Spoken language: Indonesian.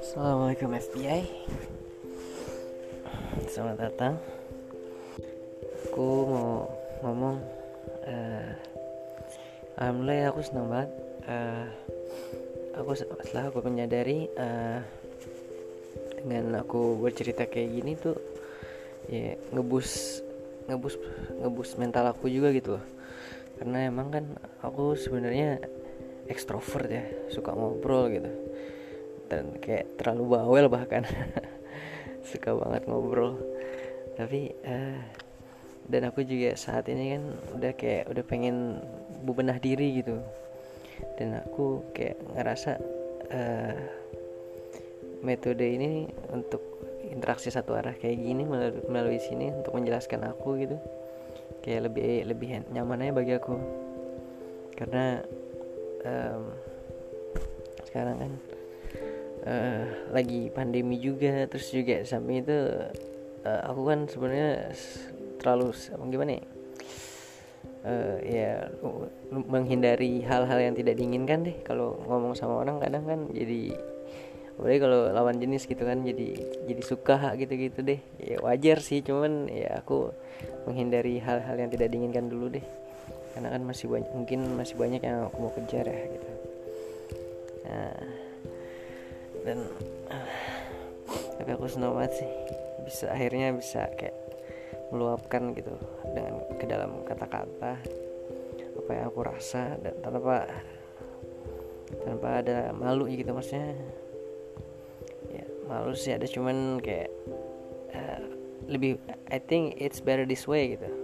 Assalamualaikum FBI Selamat datang. Aku mau ngomong uh, Alhamdulillah ya, aku senang banget. Uh, Aku setelah aku menyadari uh, Dengan aku bercerita kayak gini tuh Ya ngebus Ngebus Ngebus mental aku juga gitu Karena emang kan Aku sebenarnya ekstrovert ya Suka ngobrol gitu. Dan kayak terlalu bawel bahkan. Suka banget ngobrol. Tapi uh, dan aku juga saat ini kan udah kayak udah pengen bebenah diri gitu. Dan aku kayak ngerasa uh, metode ini untuk interaksi satu arah kayak gini melalui sini untuk menjelaskan aku gitu kayak lebih lebih nyamannya bagi aku. Karena um, sekarang kan uh, lagi pandemi juga terus juga samping itu uh, aku kan sebenarnya terlalu gimana ya? Uh, ya menghindari hal-hal yang tidak diinginkan deh. Kalau ngomong sama orang kadang kan jadi boleh kalau lawan jenis gitu kan jadi jadi suka gitu-gitu deh. Ya wajar sih cuman ya aku menghindari hal-hal yang tidak diinginkan dulu deh. Karena kan masih banyak mungkin masih banyak yang aku mau kejar ya gitu. Nah dan tapi aku senang banget sih. Bisa akhirnya bisa kayak meluapkan gitu dengan ke dalam kata-kata apa yang aku rasa dan tanpa tanpa ada malu gitu maksudnya. ya malu sih ada cuman kayak uh, lebih I think it's better this way gitu